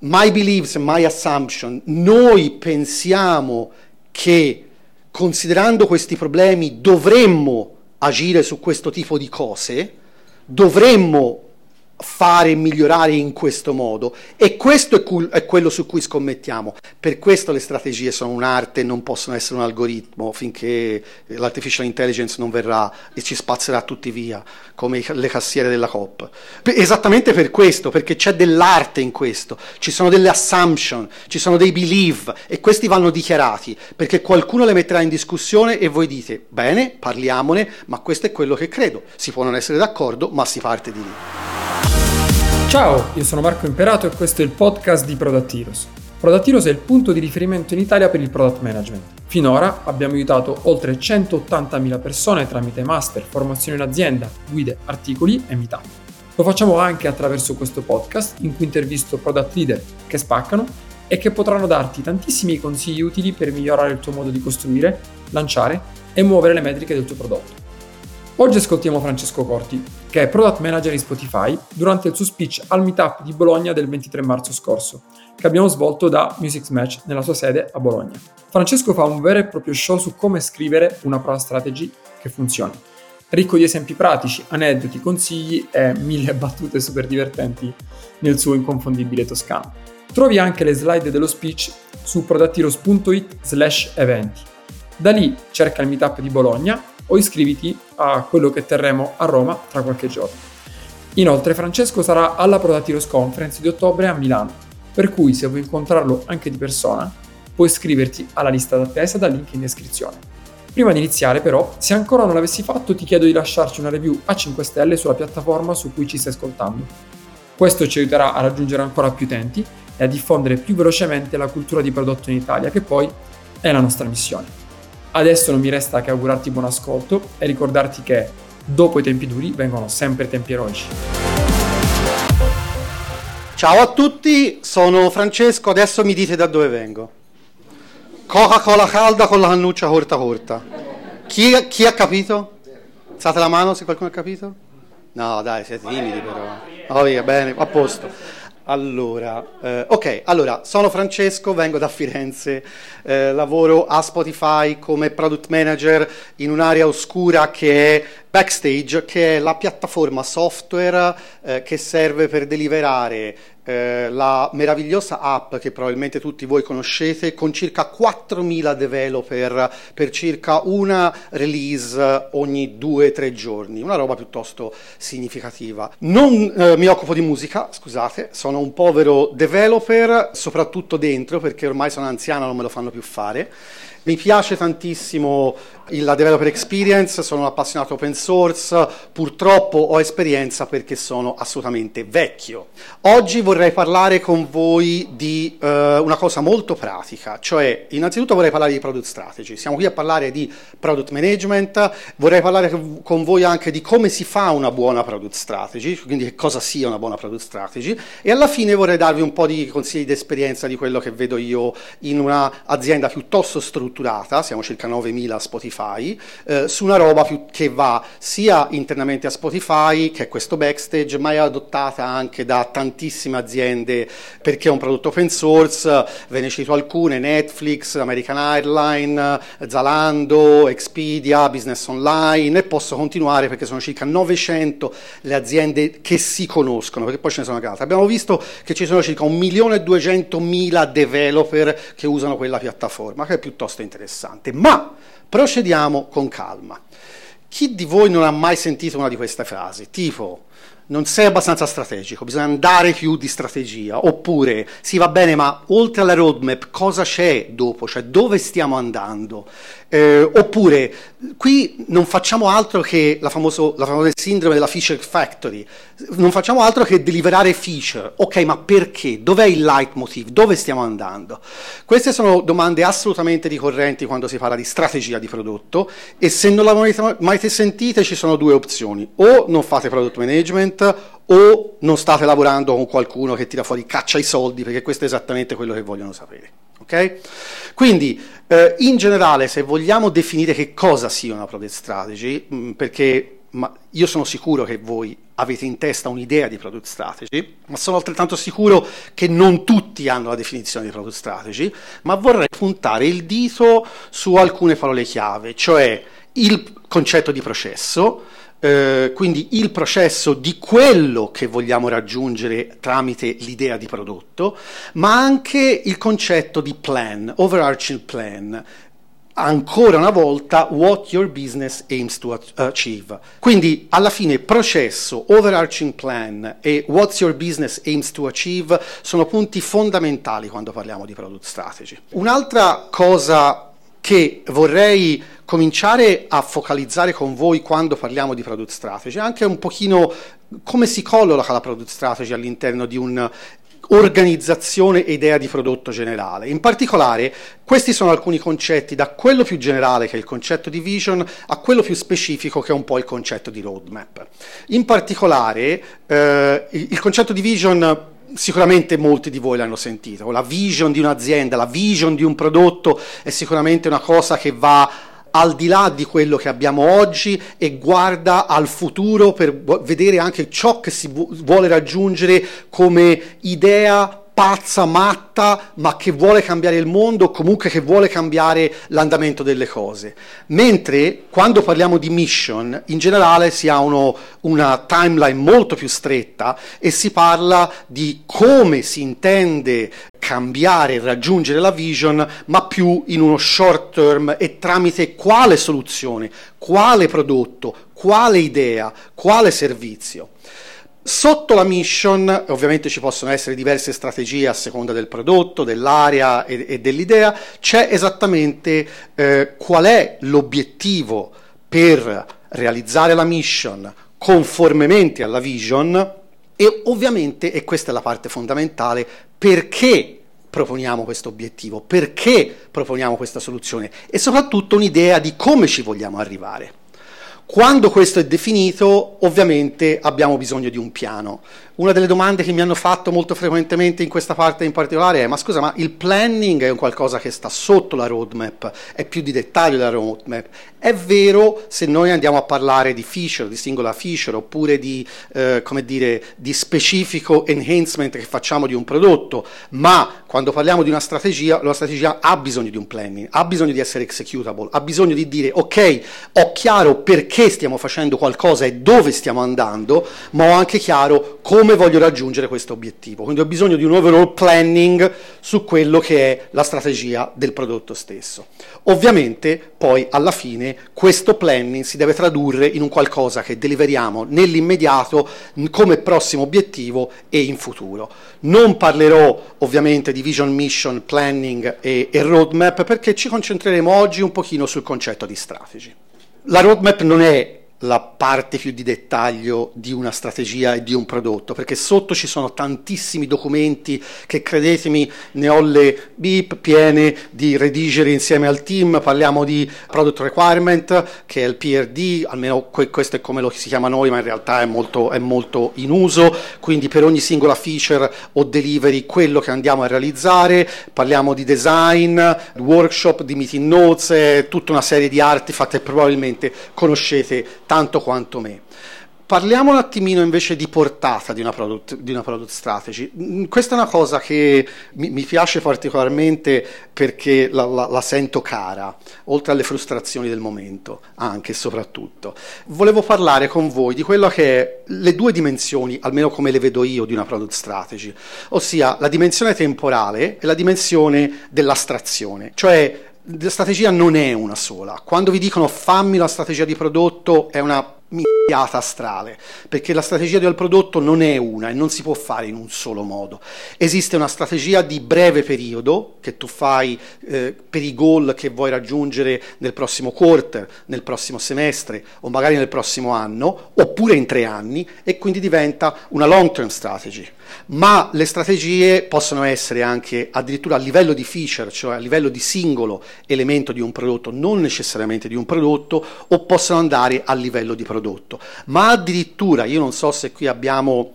my beliefs, my assumption, noi pensiamo che considerando questi problemi dovremmo agire su questo tipo di cose, dovremmo fare e migliorare in questo modo. E questo è, cu- è, quello su cui scommettiamo. Per questo le strategie sono un'arte e non possono essere un algoritmo finché l'artificial intelligence non verrà e ci spazzerà tutti via come le cassiere della COP. Esattamente per questo perché c'è dell'arte in questo. Ci sono delle assumption ci sono dei belief e questi vanno dichiarati perché qualcuno le metterà in discussione e voi dite bene parliamone ma questo è quello che credo. Si può non essere d'accordo ma si parte di lì Ciao, io sono Marco Imperato e questo è il podcast di. Product Heroes è il punto di riferimento in Italia per il product management. Finora abbiamo aiutato oltre 180.000 persone tramite master, formazione in azienda, guide, articoli e meetup. Lo facciamo anche attraverso questo podcast in cui intervisto product leader che spaccano e che potranno darti tantissimi consigli utili per migliorare il tuo modo di costruire, lanciare e muovere le metriche del tuo prodotto. Oggi ascoltiamo Francesco Corti, che è Product Manager in Spotify, durante il suo speech al Meetup di Bologna del 23 marzo scorso, che abbiamo svolto da Music Match nella sua sede a Bologna. Francesco fa un vero e proprio show su come scrivere una product strategy che funzioni, ricco di esempi pratici, aneddoti, consigli e mille battute super divertenti nel suo inconfondibile toscano. Trovi anche le slide dello speech su productheroes.it slash eventi. Da lì cerca il meetup di Bologna o iscriviti a quello che terremo a Roma tra qualche giorno. Inoltre Francesco sarà alla Prodatiros Conference di ottobre a Milano, per cui se vuoi incontrarlo anche di persona, puoi iscriverti alla lista d'attesa dal link in descrizione. Prima di iniziare però, se ancora non l'avessi fatto ti chiedo di lasciarci una review a 5 stelle sulla piattaforma su cui ci stai ascoltando. Questo ci aiuterà a raggiungere ancora più utenti e a diffondere più velocemente la cultura di prodotto in Italia, che poi è la nostra missione. Adesso non mi resta che augurarti buon ascolto e ricordarti che dopo i tempi duri vengono sempre tempi eroici. Ciao a tutti, sono Francesco, adesso mi dite da dove vengo. Coca-Cola calda con la cannuccia corta corta. Chi, chi ha capito? Alzate la mano se qualcuno ha capito? No, dai, siete timidi però. Oh, via, bene, a posto. Allora, eh, ok, allora, sono Francesco, vengo da Firenze, eh, lavoro a Spotify come product manager in un'area oscura che è Backstage, che è la piattaforma software eh, che serve per deliverare eh, la meravigliosa app che probabilmente tutti voi conoscete con circa 4.000 developer per circa una release ogni 2-3 giorni, una roba piuttosto significativa. Non eh, mi occupo di musica, scusate, sono un povero developer, soprattutto dentro perché ormai sono anziano, non me lo fanno più fare. Mi piace tantissimo la developer experience, sono un appassionato open source, purtroppo ho esperienza perché sono assolutamente vecchio. Oggi vorrei parlare con voi di uh, una cosa molto pratica, cioè innanzitutto vorrei parlare di product strategy, siamo qui a parlare di product management, vorrei parlare con voi anche di come si fa una buona product strategy, quindi che cosa sia una buona product strategy e alla fine vorrei darvi un po' di consigli di esperienza di quello che vedo io in un'azienda piuttosto strutturata strutturata, siamo circa 9.000 Spotify, eh, su una roba più, che va sia internamente a Spotify, che è questo backstage, ma è adottata anche da tantissime aziende perché è un prodotto open source, ve ne cito alcune, Netflix, American Airlines, Zalando, Expedia, Business Online e posso continuare perché sono circa 900 le aziende che si conoscono, perché poi ce ne sono altre. Abbiamo visto che ci sono circa 1.200.000 developer che usano quella piattaforma, che è piuttosto interessante. Ma procediamo con calma. Chi di voi non ha mai sentito una di queste frasi? Tipo, non sei abbastanza strategico, bisogna andare più di strategia, oppure sì va bene, ma oltre alla roadmap cosa c'è dopo, cioè dove stiamo andando? Eh, oppure qui non facciamo altro che la, famoso, la famosa sindrome della feature factory, non facciamo altro che deliberare feature. Ok, ma perché? Dov'è il leitmotiv? Dove stiamo andando? Queste sono domande assolutamente ricorrenti quando si parla di strategia di prodotto e se non l'avete mai sentite ci sono due opzioni. O non fate product management o non state lavorando con qualcuno che tira fuori caccia i soldi, perché questo è esattamente quello che vogliono sapere. Okay? Quindi, eh, in generale, se vogliamo definire che cosa sia una product strategy, mh, mm, perché io sono sicuro che voi avete in testa un'idea di product strategy, ma sono altrettanto sicuro che non tutti hanno la definizione di product strategy, ma vorrei puntare il dito su alcune parole chiave, cioè il concetto di processo, eh, quindi il processo di quello che vogliamo raggiungere tramite l'idea di prodotto, ma anche il concetto di plan, overarching plan, ancora una volta what your business aims to achieve. Quindi alla fine processo, overarching plan e what your business aims to achieve sono punti fondamentali quando parliamo di product strategy. Un'altra cosa che vorrei cominciare a focalizzare con voi quando parliamo di product strategy, anche un pochino come si colloca la product strategy all'interno di un organizzazione e idea di prodotto generale. In particolare, questi sono alcuni concetti, da quello più generale, che è il concetto di vision, a quello più specifico, che è un po' il concetto di roadmap. In particolare, eh, il concetto di vision sicuramente molti di voi l'hanno sentito, la vision di un'azienda, la vision di un prodotto è sicuramente una cosa che va al di là di quello che abbiamo oggi e guarda al futuro per vedere anche ciò che si vuole raggiungere come idea pazza, matta, ma che vuole cambiare il mondo, comunque che vuole cambiare l'andamento delle cose. Mentre quando parliamo di mission, in generale si ha uno, una timeline molto più stretta e si parla di come si intende cambiare raggiungere la vision, ma più in uno short term e tramite quale soluzione, quale prodotto, quale idea, quale servizio. Sotto la mission, ovviamente ci possono essere diverse strategie a seconda del prodotto, dell'area e, e dell'idea, c'è esattamente eh, qual è l'obiettivo per realizzare la mission conformemente alla vision e ovviamente, e questa è la parte fondamentale, perché proponiamo questo obiettivo, perché proponiamo questa soluzione e soprattutto un'idea di come ci vogliamo arrivare. Quando questo è definito, ovviamente abbiamo bisogno di un piano. Una delle domande che mi hanno fatto molto frequentemente in questa parte in particolare è: ma scusa, ma il planning è un qualcosa che sta sotto la roadmap, è più di dettaglio della roadmap. È vero se noi andiamo a parlare di feature, di singola feature, oppure di, eh, come dire, di specifico enhancement che facciamo di un prodotto, ma quando parliamo di una strategia, la strategia ha bisogno di un planning, ha bisogno di essere executable, ha bisogno di dire ok, ho chiaro perché stiamo facendo qualcosa e dove stiamo andando, ma ho anche chiaro come come voglio raggiungere questo obiettivo. Quindi ho bisogno di un overall planning su quello che è la strategia del prodotto stesso. Ovviamente poi alla fine questo planning si deve tradurre in un qualcosa che deliveriamo nell'immediato come prossimo obiettivo e in futuro. Non parlerò ovviamente di vision, mission, planning e, e roadmap perché ci concentreremo oggi un pochino sul concetto di strategy. La roadmap non è la parte più di dettaglio di una strategia e di un prodotto, perché sotto ci sono tantissimi documenti che credetemi ne ho le bip piene di redigere insieme al team, parliamo di product requirement che è il PRD, almeno questo è come lo si chiama noi, ma in realtà è molto, è molto in uso, quindi per ogni singola feature o delivery quello che andiamo a realizzare, parliamo di design, workshop, di meeting notes, tutta una serie di artifact che probabilmente conoscete tanto quanto me. Parliamo un attimino invece di portata di una product, di una product strategy. Mm, questa è una cosa che mi, mi piace particolarmente perché la, la, la, sento cara, oltre alle frustrazioni del momento, anche e soprattutto. Volevo parlare con voi di quello che è le due dimensioni, almeno come le vedo io, di una product strategy, ossia la dimensione temporale e la dimensione dell'astrazione, cioè la strategia non è una sola. Quando vi dicono fammi la strategia di prodotto è una minchiata astrale, perché la strategia del prodotto non è una e non si può fare in un solo modo. Esiste una strategia di breve periodo che tu fai eh, per i goal che vuoi raggiungere nel prossimo quarter, nel prossimo semestre o magari nel prossimo anno, oppure in tre anni e quindi diventa una long term strategy ma le strategie possono essere anche addirittura a livello di feature, cioè a livello di singolo elemento di un prodotto, non necessariamente di un prodotto, o possono andare a livello di prodotto. Ma addirittura, io non so se qui abbiamo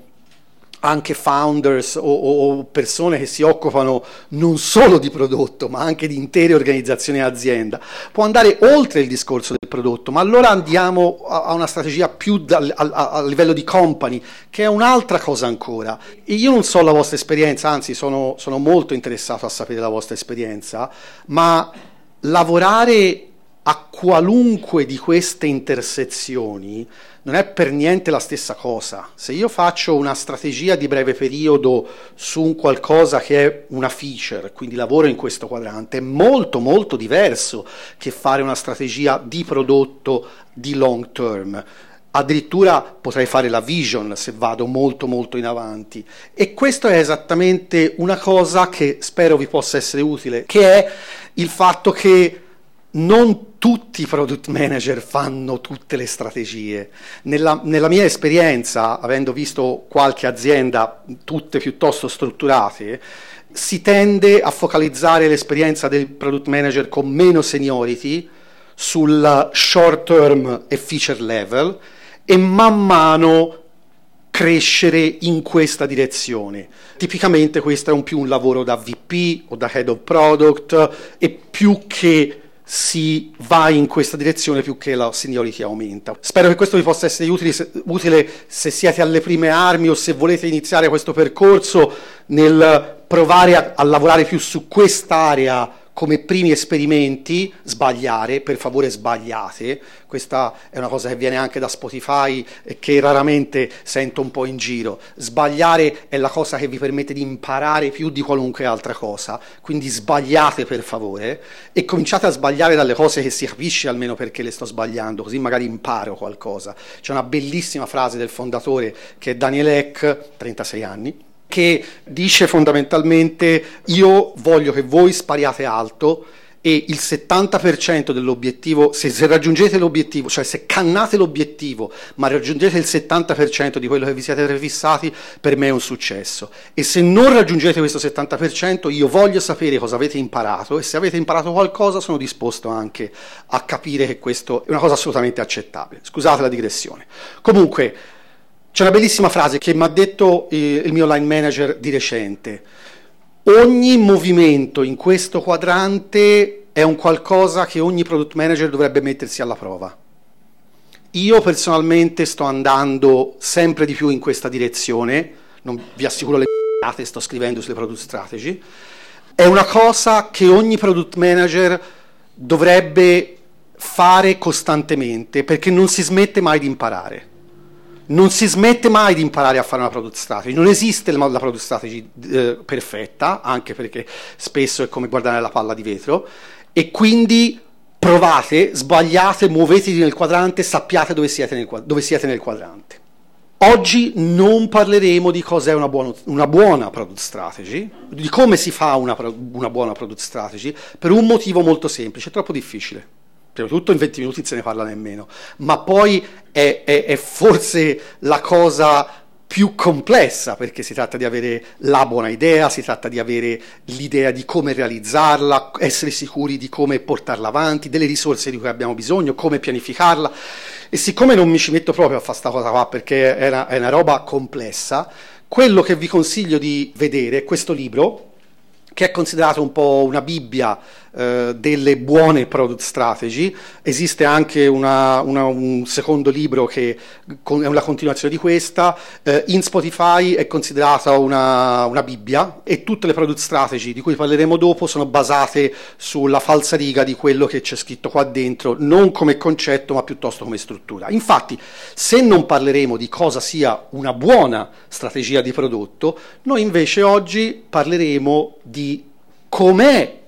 anche founders o, o, persone che si occupano non solo di prodotto ma anche di intere organizzazioni e azienda, può andare oltre il discorso del prodotto, ma allora andiamo a, una strategia più da, a, a, livello di company, che è un'altra cosa ancora. Io non so la vostra esperienza, anzi sono, sono molto interessato a sapere la vostra esperienza, ma lavorare a qualunque di queste intersezioni non è per niente la stessa cosa. Se io faccio una strategia di breve periodo su un qualcosa che è una feature, quindi lavoro in questo quadrante, è molto molto diverso che fare una strategia di prodotto di long term. Addirittura potrei fare la vision se vado molto molto in avanti. E questo è esattamente una cosa che spero vi possa essere utile, che è il fatto che non tutti i product manager fanno tutte le strategie. Nella, nella, mia esperienza, avendo visto qualche azienda, tutte piuttosto strutturate, si tende a focalizzare l'esperienza del product manager con meno seniority sul short term e feature level e man mano crescere in questa direzione. Tipicamente questo è un più un lavoro da VP o da head of product e più che si va in questa direzione più che la seniority aumenta. Spero che questo vi possa essere utile se, utile se siete alle prime armi o se volete iniziare questo percorso nel provare a, a lavorare più su quest'area come primi esperimenti sbagliare, per favore sbagliate, questa è una cosa che viene anche da Spotify e che raramente sento un po' in giro, sbagliare è la cosa che vi permette di imparare più di qualunque altra cosa, quindi sbagliate per favore e cominciate a sbagliare dalle cose che si capisce almeno perché le sto sbagliando, così magari imparo qualcosa. C'è una bellissima frase del fondatore che è Daniel Eck, 36 anni, che dice fondamentalmente io voglio che voi spariate alto e il 70% dell'obiettivo, se, se, raggiungete l'obiettivo, cioè se cannate l'obiettivo, ma raggiungete il 70% di quello che vi siete prefissati, per me è un successo. E se non raggiungete questo 70%, io voglio sapere cosa avete imparato e se avete imparato qualcosa sono disposto anche a capire che questo è una cosa assolutamente accettabile. Scusate la digressione. Comunque, c'è una bellissima frase che mi ha detto eh, il mio line manager di recente. Ogni movimento in questo quadrante è un qualcosa che ogni product manager dovrebbe mettersi alla prova. Io personalmente sto andando sempre di più in questa direzione, non vi assicuro le c***ate, sto scrivendo sulle product strategy, è una cosa che ogni product manager dovrebbe fare costantemente perché non si smette mai di imparare non si smette mai di imparare a fare una product strategy, non esiste la product strategy eh, perfetta, anche perché spesso è come guardare la palla di vetro, e quindi provate, sbagliate, muovetevi nel quadrante, sappiate dove siete nel, dove siete nel quadrante. Oggi non parleremo di cos'è una buona, una buona, product strategy, di come si fa una, una buona product strategy, per un motivo molto semplice, è troppo difficile prima di tutto in 20 minuti se ne parla nemmeno, ma poi è, è, è, forse la cosa più complessa perché si tratta di avere la buona idea, si tratta di avere l'idea di come realizzarla, essere sicuri di come portarla avanti, delle risorse di cui abbiamo bisogno, come pianificarla. E siccome non mi ci metto proprio a fare questa cosa qua perché è una, è una roba complessa, quello che vi consiglio di vedere è questo libro che è considerato un po' una Bibbia eh, delle buone product strategy. Esiste anche una, una, un secondo libro che è una continuazione di questa. Eh, in Spotify è considerata una, una, Bibbia e tutte le product strategy di cui parleremo dopo sono basate sulla falsariga di quello che c'è scritto qua dentro, non come concetto ma piuttosto come struttura. Infatti, se non parleremo di cosa sia una buona strategia di prodotto, noi invece oggi parleremo di com'è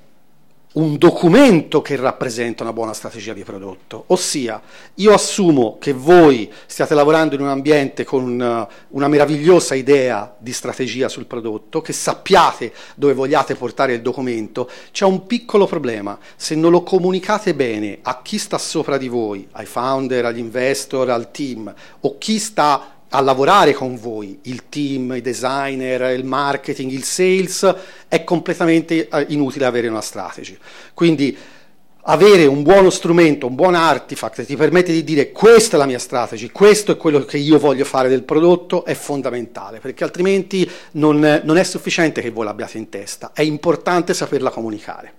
un documento che rappresenta una buona strategia di prodotto, ossia io assumo che voi stiate lavorando in un ambiente con una, una meravigliosa idea di strategia sul prodotto, che sappiate dove vogliate portare il documento, c'è un piccolo problema, se non lo comunicate bene a chi sta sopra di voi, ai founder, agli investor, al team, o chi sta a lavorare con voi, il team, i designer, il marketing, il sales, è completamente eh, inutile avere una strategy. Quindi avere un buono strumento, un buon artifact che ti permette di dire questa è la mia strategy, questo è quello che io voglio fare del prodotto, è fondamentale, perché altrimenti non, non è sufficiente che voi l'abbiate in testa, è importante saperla comunicare.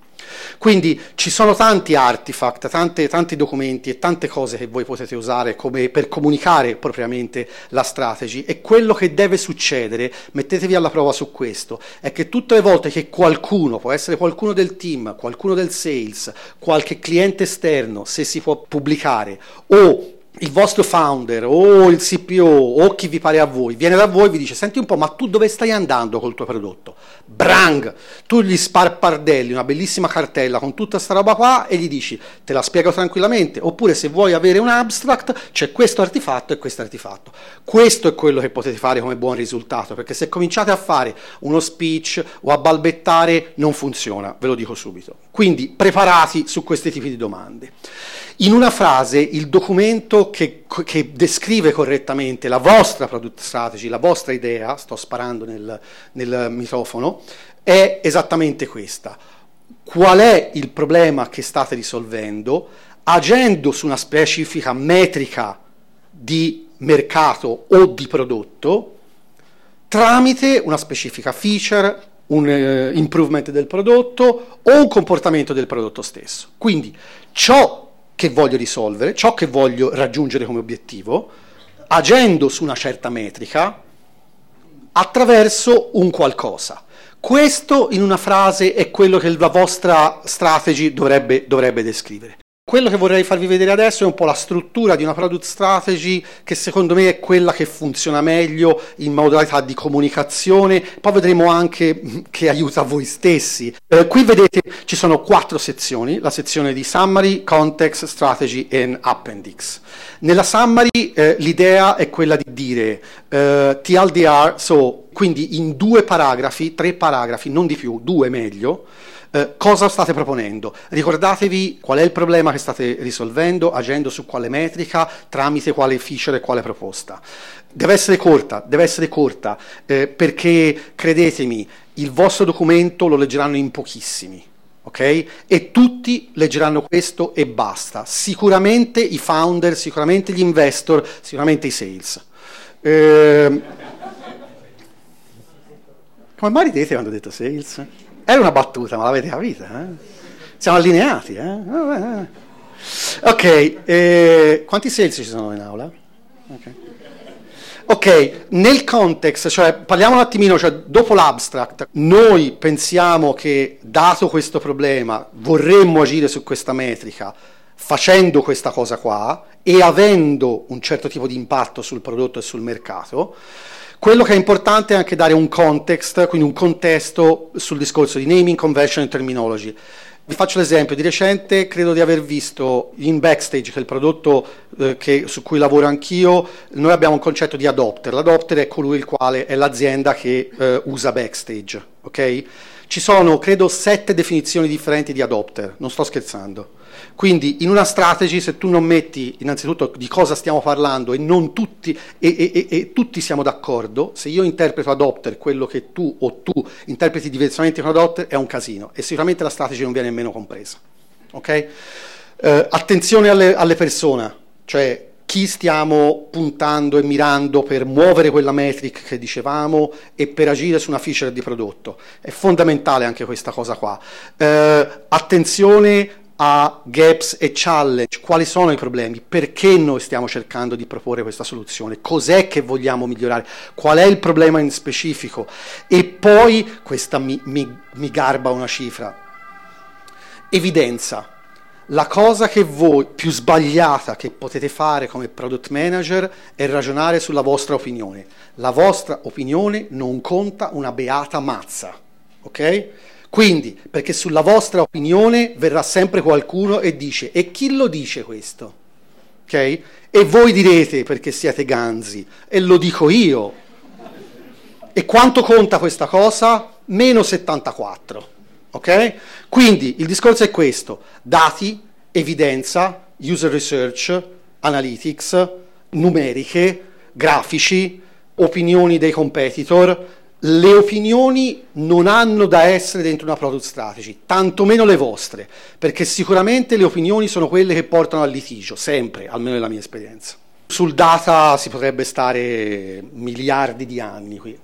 Quindi ci sono tanti artifact, tante, tanti documenti e tante cose che voi potete usare per comunicare propriamente la strategy. E quello che deve succedere, mettetevi alla prova su questo, è che tutte le volte che qualcuno, può essere qualcuno del team, qualcuno del sales, qualche cliente esterno, se si può pubblicare, o il vostro founder o il CPO o chi vi pare a voi viene da voi e vi dice senti un po' ma tu dove stai andando col tuo prodotto? Brang! Tu gli sparpardelli una bellissima cartella con tutta sta roba qua e gli dici te la spiego tranquillamente oppure se vuoi avere un abstract c'è questo artefatto e questo artefatto. Questo è quello che potete fare come buon risultato perché se cominciate a fare uno speech o a balbettare non funziona, ve lo dico subito. Quindi preparati su questi tipi di domande. In una frase il documento che, che, descrive correttamente la vostra product strategy, la vostra idea, sto sparando nel, nel microfono, è esattamente questa. Qual è il problema che state risolvendo? Agendo su una specifica metrica di mercato o di prodotto tramite una specifica feature, un uh, improvement del prodotto o un comportamento del prodotto stesso. Quindi ciò che voglio risolvere, ciò che voglio raggiungere come obiettivo, agendo su una certa metrica attraverso un qualcosa. Questo in una frase è quello che la vostra strategy dovrebbe, dovrebbe descrivere. Quello che vorrei farvi vedere adesso è un po' la struttura di una product strategy che secondo me è quella che funziona meglio in modalità di comunicazione, poi vedremo anche che aiuta voi stessi. Eh, qui vedete ci sono quattro sezioni, la sezione di summary, context, strategy e appendix. Nella summary eh, l'idea è quella di dire eh, TLDR, so, quindi in due paragrafi, tre paragrafi, non di più, due meglio, eh, cosa state proponendo? Ricordatevi qual è il problema che state risolvendo, agendo su quale metrica, tramite quale feature e quale proposta. Deve essere corta, deve essere corta, eh, perché credetemi, il vostro documento lo leggeranno in pochissimi. Okay? E tutti leggeranno questo e basta. Sicuramente i founder, sicuramente gli investor, sicuramente i sales. Eh, come mai ridete quando ho detto sales? Era una battuta, ma l'avete capita? Eh? Siamo allineati. Eh? Ok, eh, quanti sales ci sono in aula? Okay. Ok, nel context, cioè parliamo un attimino, cioè, dopo l'abstract, noi pensiamo che dato questo problema vorremmo agire su questa metrica facendo questa cosa qua e avendo un certo tipo di impatto sul prodotto e sul mercato. Quello che è importante è anche dare un context, quindi un contesto sul discorso di naming, convention e terminology. Vi faccio l'esempio, di recente credo di aver visto in Backstage, che è il prodotto eh, che, su cui lavoro anch'io, noi abbiamo un concetto di adopter. L'adopter è colui il quale è l'azienda che eh, usa Backstage, ok? Ci sono, credo, sette definizioni differenti di adopter, non sto scherzando. Quindi in una strategy se tu non metti innanzitutto di cosa stiamo parlando e, tutti, e, e, e tutti siamo d'accordo, se io interpreto adopter quello che tu o tu interpreti diversamente con adopter è un casino e sicuramente la strategy non viene nemmeno compresa. Okay? Uh, attenzione alle, alle persone, cioè chi stiamo puntando e mirando per muovere quella metric che dicevamo e per agire su una feature di prodotto. È fondamentale anche questa cosa qua. Uh, attenzione a gaps e challenge, quali sono i problemi, perché noi stiamo cercando di proporre questa soluzione, cos'è che vogliamo migliorare, qual è il problema in specifico e poi questa mi, mi, mi garba una cifra. Evidenza. La cosa che voi più sbagliata che potete fare come product manager è ragionare sulla vostra opinione. La vostra opinione non conta una beata mazza, ok? Quindi, perché sulla vostra opinione verrà sempre qualcuno e dice, e chi lo dice questo? Ok? E voi direte, perché siete ganzi, e lo dico io. E quanto conta questa cosa? Meno 74. Ok? Quindi il discorso è questo: dati, evidenza, user research, analytics, numeriche, grafici, opinioni dei competitor, le opinioni non hanno da essere dentro una product strategy, tantomeno le vostre, perché sicuramente le opinioni sono quelle che portano al litigio, sempre, almeno nella mia esperienza. Sul data si potrebbe stare miliardi di anni qui.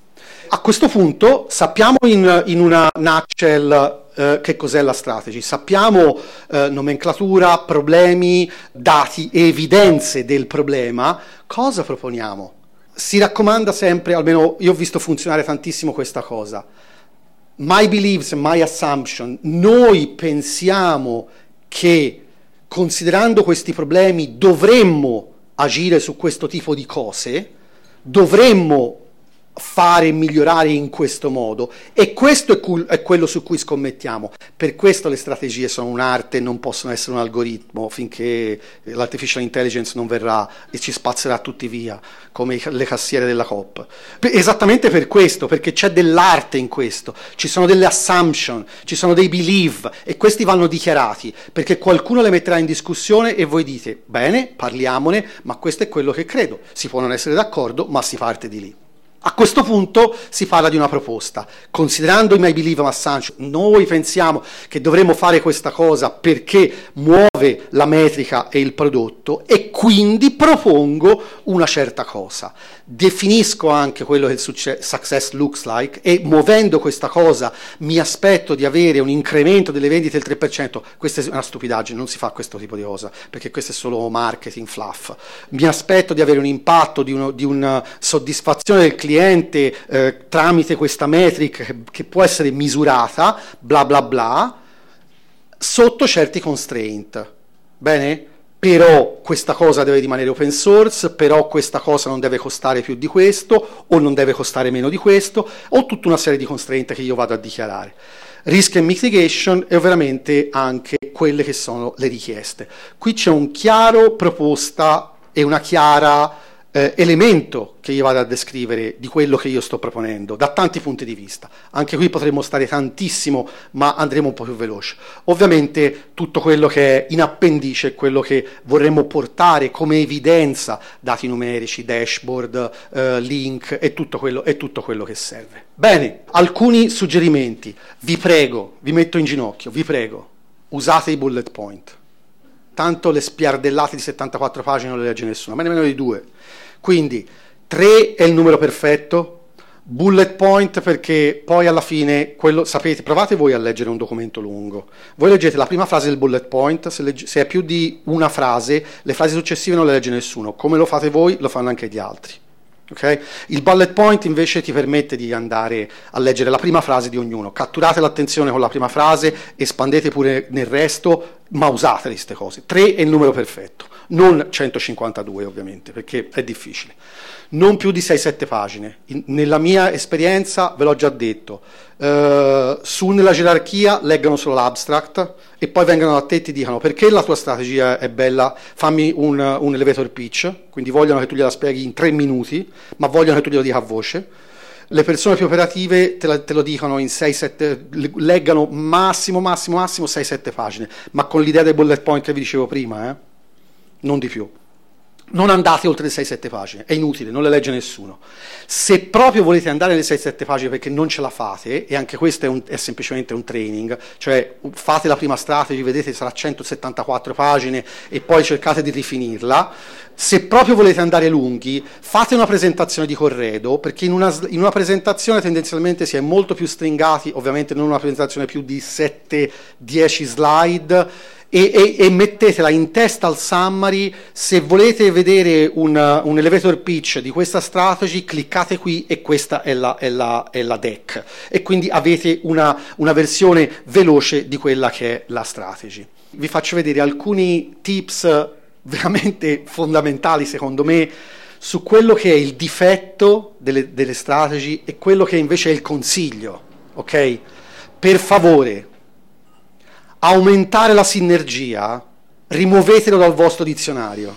A questo punto sappiamo in, in una nutshell eh, che cos'è la strategy, sappiamo eh, nomenclatura, problemi, dati, evidenze del problema, cosa proponiamo? Si raccomanda sempre, almeno io ho visto funzionare tantissimo questa cosa, my beliefs, my assumption, noi pensiamo che considerando questi problemi dovremmo agire su questo tipo di cose, dovremmo fare e migliorare in questo modo e questo è, cul- è, quello su cui scommettiamo. Per questo le strategie sono un'arte e non possono essere un algoritmo finché l'artificial intelligence non verrà e ci spazzerà tutti via come le cassiere della COP. Esattamente per questo, perché c'è dell'arte in questo, ci sono delle assumption, ci sono dei belief e questi vanno dichiarati perché qualcuno le metterà in discussione e voi dite bene, parliamone, ma questo è quello che credo. Si può non essere d'accordo, ma si parte di lì. A questo punto si parla di una proposta. Considerando i My Believe Assange, noi pensiamo che dovremmo fare questa cosa perché muove la metrica e il prodotto e quindi propongo una certa cosa. Definisco anche quello che il success looks like e muovendo questa cosa mi aspetto di avere un incremento delle vendite del 3%. Questa è una stupidaggine, non si fa questo tipo di cosa perché questo è solo marketing fluff. Mi aspetto di avere un impatto, di, uno, di una soddisfazione del cliente cliente eh, tramite questa metric che, che può essere misurata, bla bla bla, sotto certi constraint. Bene? Però questa cosa deve rimanere open source, però questa cosa non deve costare più di questo, o non deve costare meno di questo, o tutta una serie di constraint che io vado a dichiarare. Risk and mitigation e ovviamente anche quelle che sono le richieste. Qui c'è un chiaro proposta e una chiara eh, elemento che io vado a descrivere di quello che io sto proponendo, da tanti punti di vista. Anche qui potremmo stare tantissimo, ma andremo un po' più veloce. Ovviamente tutto quello che è in appendice, quello che vorremmo portare come evidenza, dati numerici, dashboard, eh, link e tutto, quello, e tutto quello che serve. Bene, alcuni suggerimenti. Vi prego, vi metto in ginocchio, vi prego, usate i bullet point tanto le spiardellate di 74 pagine non le legge nessuno, ma nemmeno di due. Quindi 3 è il numero perfetto, bullet point perché poi alla fine, quello, sapete, provate voi a leggere un documento lungo. Voi leggete la prima frase del bullet point, se, legge, se è più di una frase, le frasi successive non le legge nessuno. Come lo fate voi, lo fanno anche gli altri. Okay? Il bullet point invece ti permette di andare a leggere la prima frase di ognuno. Catturate l'attenzione con la prima frase, espandete pure nel resto, ma usate queste cose. 3 è il numero perfetto, non 152 ovviamente, perché è difficile. Non più di 6-7 pagine. In, nella mia esperienza, ve l'ho già detto, eh, su nella gerarchia leggano solo l'abstract e poi vengono da te e ti dicono perché la tua strategia è bella, fammi un, un elevator pitch, quindi vogliono che tu gliela spieghi in 3 minuti, ma vogliono che tu glielo dica a voce le persone più operative te, la, te lo dicono in 6-7, leggano massimo, massimo, massimo 6-7 pagine, ma con l'idea del bullet point che vi dicevo prima, eh? non di più non andate oltre le 6-7 pagine, è inutile, non le legge nessuno. Se proprio volete andare nelle 6-7 pagine perché non ce la fate, e anche questo è, un, è, semplicemente un training, cioè fate la prima strategy, vedete sarà 174 pagine e poi cercate di rifinirla, se proprio volete andare lunghi, fate una presentazione di corredo, perché in una, in una presentazione tendenzialmente si è molto più stringati, ovviamente non una presentazione più di 7-10 slide, e, e, e, mettetela in testa al summary. Se volete vedere un, un, elevator pitch di questa strategy, cliccate qui e questa è la, è la, è la deck. E quindi avete una, una versione veloce di quella che è la strategy. Vi faccio vedere alcuni tips veramente fondamentali, secondo me, su quello che è il difetto delle, delle strategy e quello che invece è il consiglio. Ok? Per favore, aumentare la sinergia, rimuovetelo dal vostro dizionario.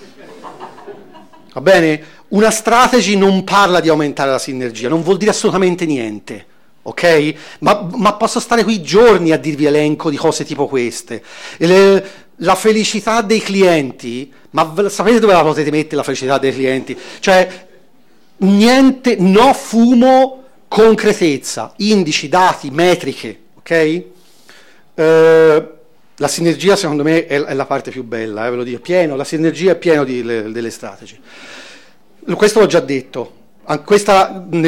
Va bene? Una strategy non parla di aumentare la sinergia, non vuol dire assolutamente niente. Ok? Ma, ma posso stare qui giorni a dirvi elenco di cose tipo queste. Le, la felicità dei clienti, ma sapete dove la potete mettere la felicità dei clienti? Cioè, niente, no fumo concretezza, indici, dati, metriche, ok? Eh, la sinergia secondo me è, è la parte più bella, eh, ve lo dico, pieno, la sinergia è le, delle strategie. Questo l'ho già detto,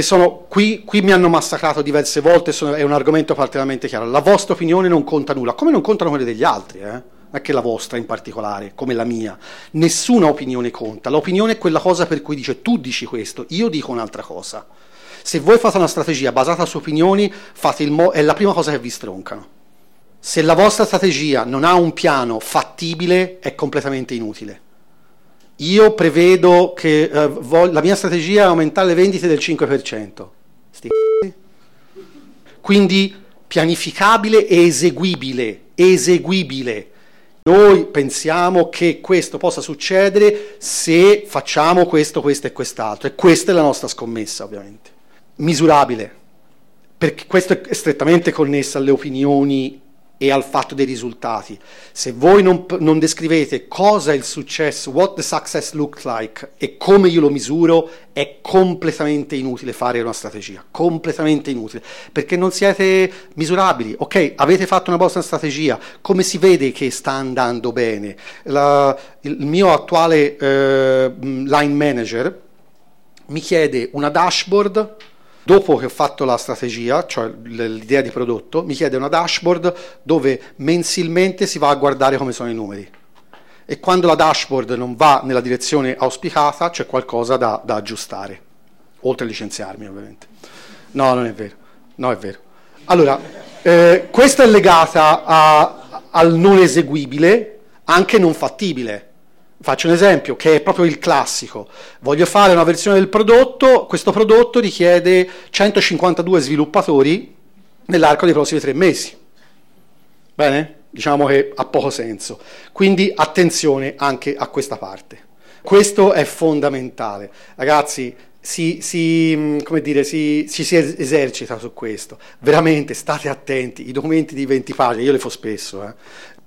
sono, qui, qui, mi hanno massacrato diverse volte, sono, è un argomento particolarmente chiaro. La vostra opinione non conta nulla, come non contano quelle degli altri, eh? Anche la vostra in particolare, come la mia. Nessuna opinione conta. L'opinione è quella cosa per cui dice tu dici questo, io dico un'altra cosa. Se voi fate una strategia basata su opinioni, mo- è la prima cosa che vi stroncano. Se la vostra strategia non ha un piano fattibile, è completamente inutile. Io prevedo che eh, vo- la mia strategia è aumentare le vendite del 5%. Sti Quindi pianificabile e eseguibile, eseguibile. Noi pensiamo che questo possa succedere se facciamo questo, questo e quest'altro e questa è la nostra scommessa ovviamente. Misurabile, perché questo è strettamente connesso alle opinioni e al fatto dei risultati. Se voi non, non, descrivete cosa è il successo, what the success looks like e come io lo misuro, è completamente inutile fare una strategia, completamente inutile, perché non siete misurabili. Ok, avete fatto una vostra strategia, come si vede che sta andando bene? La, il mio attuale eh, line manager mi chiede una dashboard Dopo che ho fatto la strategia, cioè l'idea di prodotto, mi chiede una dashboard dove mensilmente si va a guardare come sono i numeri. E quando la dashboard non va nella direzione auspicata, c'è qualcosa da, da aggiustare, oltre a licenziarmi ovviamente. No, non è vero, no è vero. Allora, eh, questa è legata a, al non eseguibile, anche non fattibile. Faccio un esempio che è proprio il classico. Voglio fare una versione del prodotto, questo prodotto richiede 152 sviluppatori nell'arco dei prossimi tre mesi. Bene? Diciamo che ha poco senso. Quindi attenzione anche a questa parte. Questo è fondamentale. Ragazzi, si, si, dire, si, ci si esercita su questo. Veramente state attenti. I documenti di 20 pagine, io le fo spesso, eh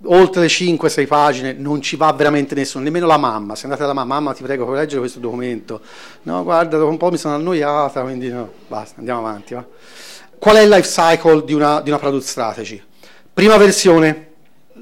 oltre le 5-6 pagine non ci va veramente nessuno, nemmeno la mamma. Se andate dalla mamma, mamma ti prego, leggere questo documento? No, guarda, dopo un po' mi sono annoiata, quindi no, basta, andiamo avanti. Va. Qual è il life cycle di una, di una product strategy? Prima versione,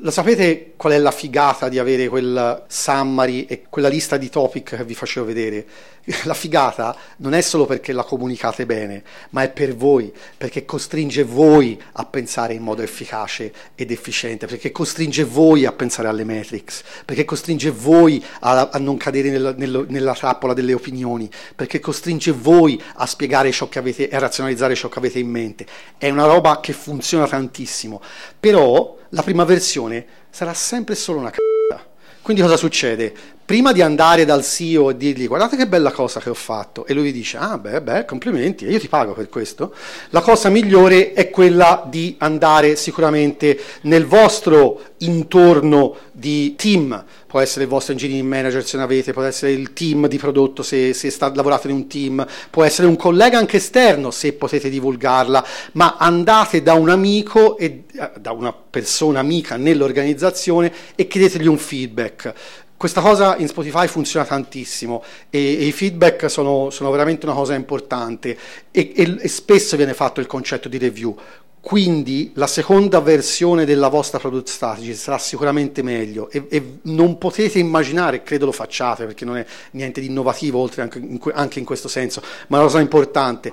lo sapete qual è la figata di avere quel summary e quella lista di topic che vi facevo vedere? La figata non è solo perché la comunicate bene, ma è per voi, perché costringe voi a pensare in modo efficace ed efficiente, perché costringe voi a pensare alle metrics, perché costringe voi a, a non cadere nella, nella, nella trappola delle opinioni, perché costringe voi a spiegare ciò che avete e a razionalizzare ciò che avete in mente. È una roba che funziona tantissimo, però la prima versione sarà sempre solo una c***a. Quindi cosa succede? Prima di andare dal CEO e dirgli guardate che bella cosa che ho fatto e lui vi dice ah beh beh complimenti io ti pago per questo, la cosa migliore è quella di andare sicuramente nel vostro intorno di team, può essere il vostro engineering manager se ne avete, può essere il team di prodotto se, se sta, lavorate in un team, può essere un collega anche esterno se potete divulgarla, ma andate da un amico e eh, da una persona amica nell'organizzazione e chiedetegli un feedback. Questa cosa in Spotify funziona tantissimo e, e i feedback sono, sono, veramente una cosa importante e, e, e spesso viene fatto il concetto di review. Quindi la seconda versione della vostra product strategy sarà sicuramente meglio e, e, non potete immaginare, credo lo facciate perché non è niente di innovativo oltre anche in, anche in questo senso, ma è una cosa importante.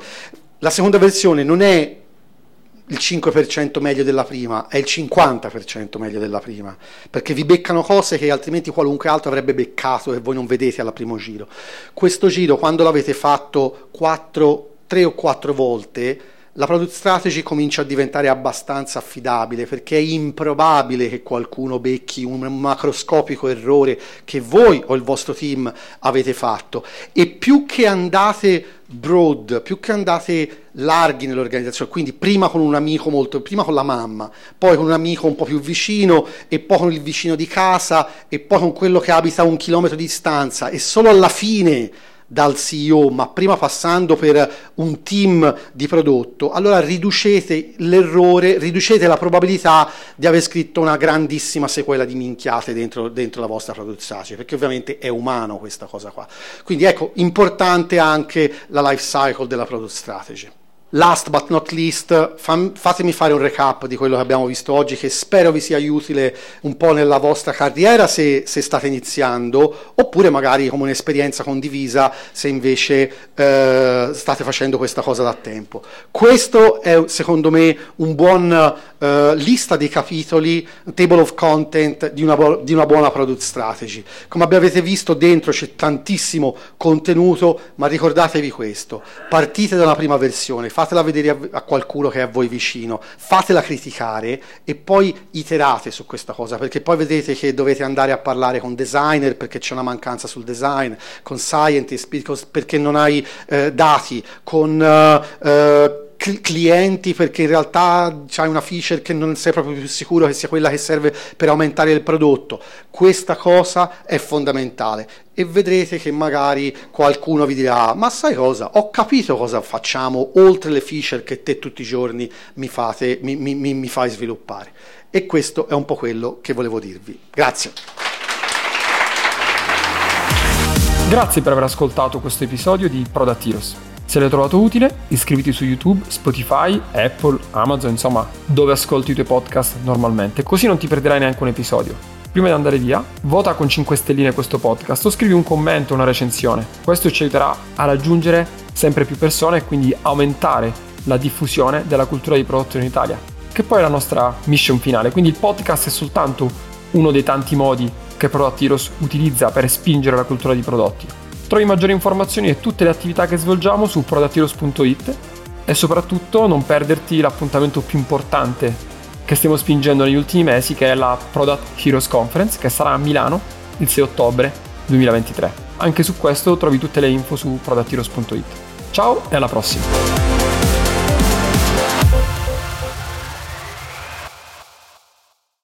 La seconda versione non è il 5% meglio della prima, è il 50% meglio della prima, perché vi beccano cose che altrimenti qualunque altro avrebbe beccato e voi non vedete al primo giro. Questo giro, quando l'avete fatto 4, 3 o 4 volte, la product strategy comincia a diventare abbastanza affidabile perché è improbabile che qualcuno becchi un macroscopico errore che voi o il vostro team avete fatto e più che andate broad, più che andate larghi nell'organizzazione, quindi prima con un amico molto, prima con la mamma, poi con un amico un po' più vicino e poi con il vicino di casa e poi con quello che abita a un chilometro di distanza e solo alla fine dal CEO, ma prima passando per un team di prodotto, allora riducete l'errore, riducete la probabilità di aver scritto una grandissima sequela di minchiate dentro, dentro la vostra produzione, perché ovviamente è umano questa cosa qua. Quindi ecco, importante anche la life cycle della product strategy. Last but not least, fam- fatemi fare un recap di quello che abbiamo visto oggi, che spero vi sia utile un po' nella vostra carriera se, se state iniziando, oppure magari come un'esperienza condivisa se invece eh, state facendo questa cosa da tempo. Questo è secondo me un buon eh, lista dei capitoli, table of content di una, bu- di una buona product strategy. Come avete visto dentro c'è tantissimo contenuto, ma ricordatevi questo, partite da una prima versione, fatela vedere a, qualcuno che è a voi vicino, fatela criticare e poi iterate su questa cosa, perché poi vedete che dovete andare a parlare con designer perché c'è una mancanza sul design, con scientist perché non hai eh, dati, con... Uh, uh, clienti perché in realtà c'hai una feature che non sei proprio più sicuro che sia quella che serve per aumentare il prodotto. Questa cosa è fondamentale e vedrete che magari qualcuno vi dirà ma sai cosa, ho capito cosa facciamo oltre le feature che te tutti i giorni mi, fate, mi, mi, mi fai sviluppare. E questo è un po' quello che volevo dirvi. Grazie. Grazie per aver ascoltato questo episodio di Product Heroes. Se l'hai trovato utile, iscriviti su YouTube, Spotify, Apple, Amazon, insomma, dove ascolti i tuoi podcast normalmente, così non ti perderai neanche un episodio. Prima di andare via, vota con 5 stelline questo podcast o scrivi un commento, una recensione. Questo ci aiuterà a raggiungere sempre più persone e quindi aumentare la diffusione della cultura di prodotto in Italia, che poi è la nostra mission finale. Quindi il podcast è soltanto uno dei tanti modi che Heroes utilizza per spingere la cultura di prodotti. Trovi maggiori informazioni e tutte le attività che svolgiamo su productheroes.it e soprattutto non perderti l'appuntamento più importante che stiamo spingendo negli ultimi mesi che è la Product Heroes Conference che sarà a Milano il 6 ottobre 2023. Anche su questo trovi tutte le info su productheroes.it. Ciao e alla prossima!